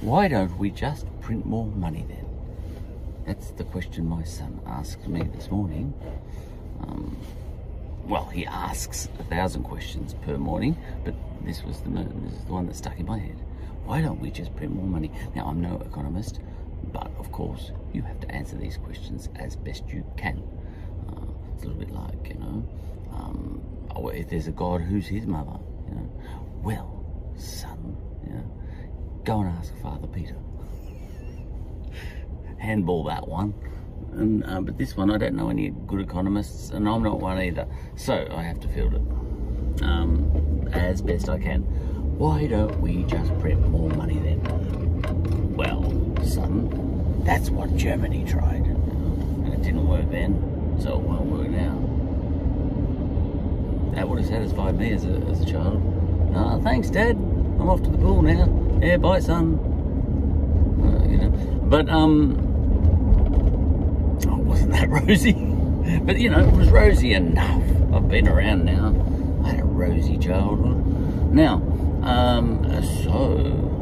Why don't we just print more money then? That's the question my son asked me this morning. Um, well, he asks a thousand questions per morning, but this was the this is the one that stuck in my head. Why don't we just print more money? Now, I'm no economist, but of course, you have to answer these questions as best you can. Uh, it's a little bit like, you know, um, oh, if there's a God, who's his mother? You know, well, son, you know, go and ask Father Peter. Handball that one. And, uh, but this one, I don't know any good economists, and I'm not one either. So I have to field it um, as best I can. Why don't we just print more money then? Well, son, that's what Germany tried. And it didn't work then, so it won't work now. That would have satisfied me as a, as a child. Ah, thanks, Dad. I'm off to the pool now. Yeah, bye, son. Uh, you know, but um, oh, wasn't that rosy? but you know, it was rosy enough. I've been around now. I had a rosy childhood. Now, um, so,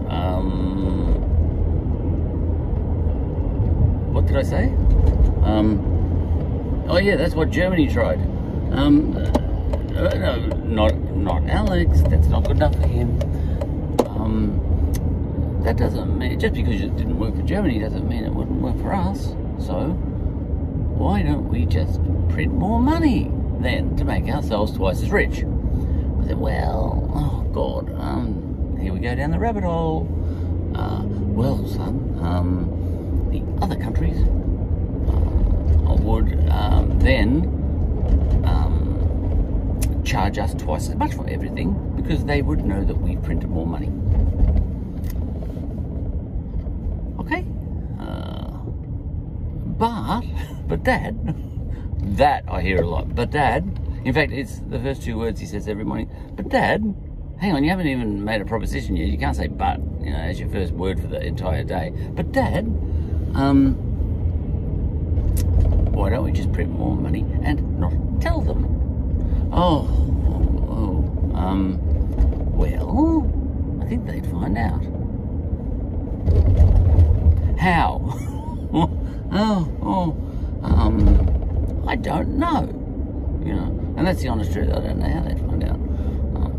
um, what did I say? Um, oh yeah, that's what Germany tried. Um, uh, no, not not Alex. That's not good enough for him. That doesn't mean just because it didn't work for Germany doesn't mean it wouldn't work for us. So why don't we just print more money then to make ourselves twice as rich? I said, well, oh God, um, here we go down the rabbit hole. Uh, well, son, um, the other countries uh, would um, then um, charge us twice as much for everything because they would know that we've printed more money. Okay? Uh, but, but Dad, that I hear a lot. But Dad, in fact, it's the first two words he says every morning. But Dad, hang on, you haven't even made a proposition yet. You can't say but, you know, as your first word for the entire day. But Dad, um, why don't we just print more money and not tell them? Oh, oh, oh um, well, I think they'd find out. How? oh, oh, um, I don't know. You know, and that's the honest truth. I don't know how they'd find out. Um,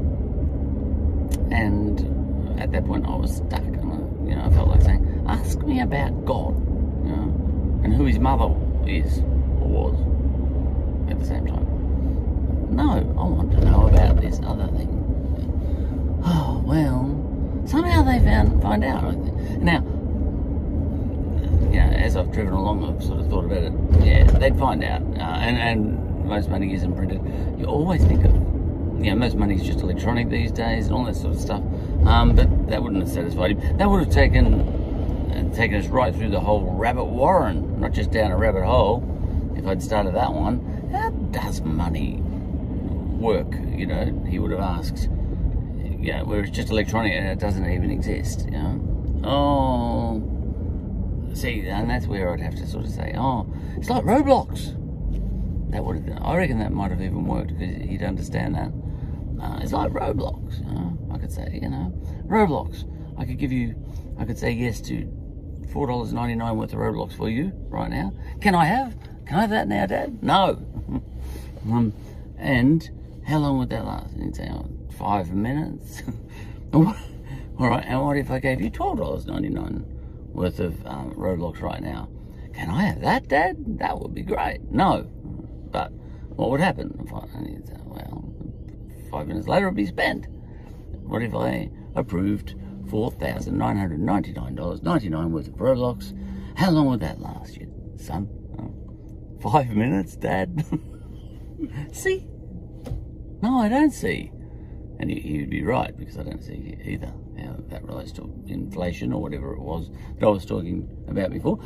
and at that point, I was stuck, and I, you know, I felt like saying, "Ask me about God, you know, and who His mother is or was at the same time." No, I want to know about this other thing. Oh well, somehow they found find out. Now, you know, as I've driven along, I've sort of thought about it. Yeah, they'd find out, uh, and and most money isn't printed. You always think of, you know, most money is just electronic these days and all that sort of stuff. Um, but that wouldn't have satisfied him. That would have taken uh, taken us right through the whole rabbit warren, not just down a rabbit hole. If I'd started that one, how does money work? You know, he would have asked. Yeah, where it's just electronic and it doesn't even exist. You know, oh, see, and that's where I'd have to sort of say, oh, it's like Roblox. That would have, I reckon that might have even worked because you'd understand that. Uh, it's like Roblox. I could say, you know, Roblox. I could give you, I could say yes to four dollars ninety nine worth of Roblox for you right now. Can I have? Can I have that now, Dad? No. um, and how long would that last? And he'd say, oh, five minutes. All right. And what if I gave you twelve dollars ninety nine worth of um, Roblox right now? Can I have that, Dad? That would be great. No. But what would happen? And he'd well, five minutes later it'd be spent. What if I approved $4,999.99 worth of Roblox? How long would that last you, son? Five minutes, Dad? see? No, I don't see. And he, would be right, because I don't see either that relates to inflation or whatever it was that I was talking about before.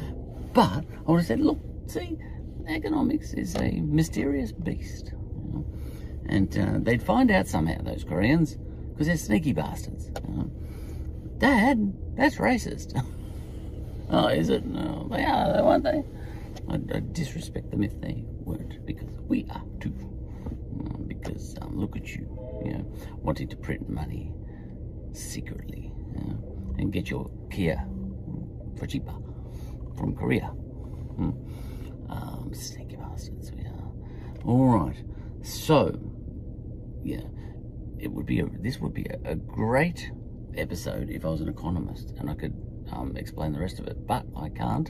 But I would have said, look, see, economics is a mysterious beast. You know? And uh, they'd find out somehow, those Koreans, because they're sneaky bastards. You know? Dad, that's racist. oh, is it? No, they are, though, aren't they? I'd, I'd, disrespect them if they weren't, because we are too. Because um, look at you, you know, wanting to print money secretly. And get your Kia for cheaper from Korea. Hmm. Um, sneaky bastards we are. All right. So, yeah, it would be a, this would be a, a great episode if I was an economist and I could um, explain the rest of it, but I can't.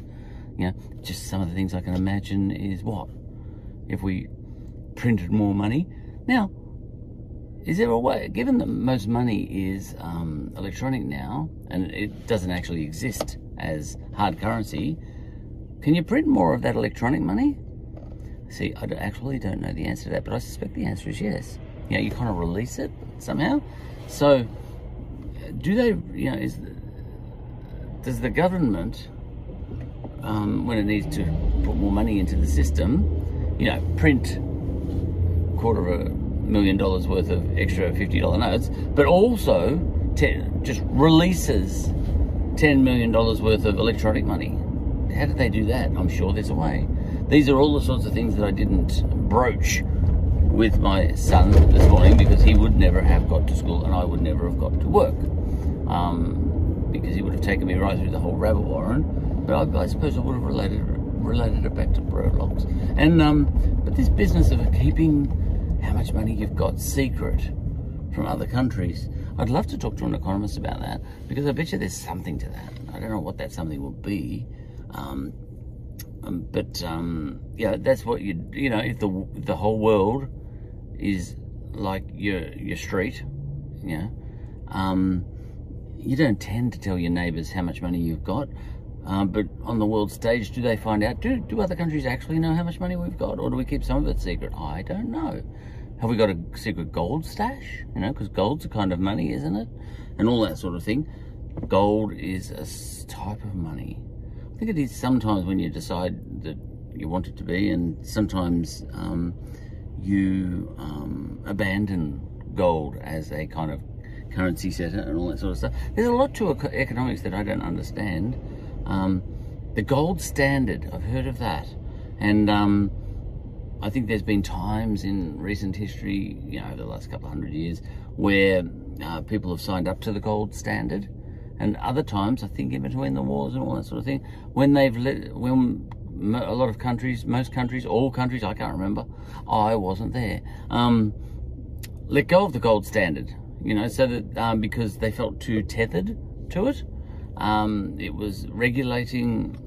You know, just some of the things I can imagine is what if we printed more money. Now, is there a way, given that most money is um, electronic now and it doesn't actually exist as hard currency, can you print more of that electronic money? See, I actually don't know the answer to that, but I suspect the answer is yes. You know, you kind of release it somehow. So, do they, you know, is does the government, um, when it needs to put more money into the system, you know, print quarter of a million dollars worth of extra $50 notes, but also ten, just releases $10 million worth of electronic money. How did they do that? I'm sure there's a way. These are all the sorts of things that I didn't broach with my son this morning because he would never have got to school and I would never have got to work. Um, because he would have taken me right through the whole rabbit warren. But I, I suppose I would have related related it back to Roblox. And um, but this business of keeping how much money you've got secret from other countries, I'd love to talk to an economist about that because I bet you there's something to that. I don't know what that something will be. Um, um, but um, yeah, that's what you you know. If the the whole world is like your your street, yeah, um, you don't tend to tell your neighbours how much money you've got. Um, but on the world stage, do they find out? Do do other countries actually know how much money we've got, or do we keep some of it secret? I don't know. Have we got a secret gold stash? You know, because gold's a kind of money, isn't it? And all that sort of thing. Gold is a type of money. I think it is sometimes when you decide that you want it to be, and sometimes um, you um, abandon gold as a kind of currency setter and all that sort of stuff. There's a lot to economics that I don't understand. Um, the gold standard, I've heard of that. And um, I think there's been times in recent history, you know, the last couple of hundred years, where uh, people have signed up to the gold standard. And other times, I think in between the wars and all that sort of thing, when they've let, when a lot of countries, most countries, all countries, I can't remember, I wasn't there, um, let go of the gold standard, you know, so that um, because they felt too tethered to it. Um, it was regulating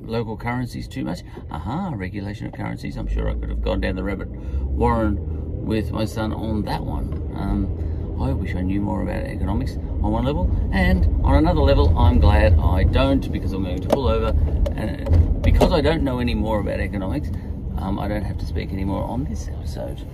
local currencies too much. Aha, regulation of currencies. I'm sure I could have gone down the rabbit warren with my son on that one. Um, I wish I knew more about economics on one level, and on another level, I'm glad I don't because I'm going to pull over. And because I don't know any more about economics, um, I don't have to speak anymore on this episode.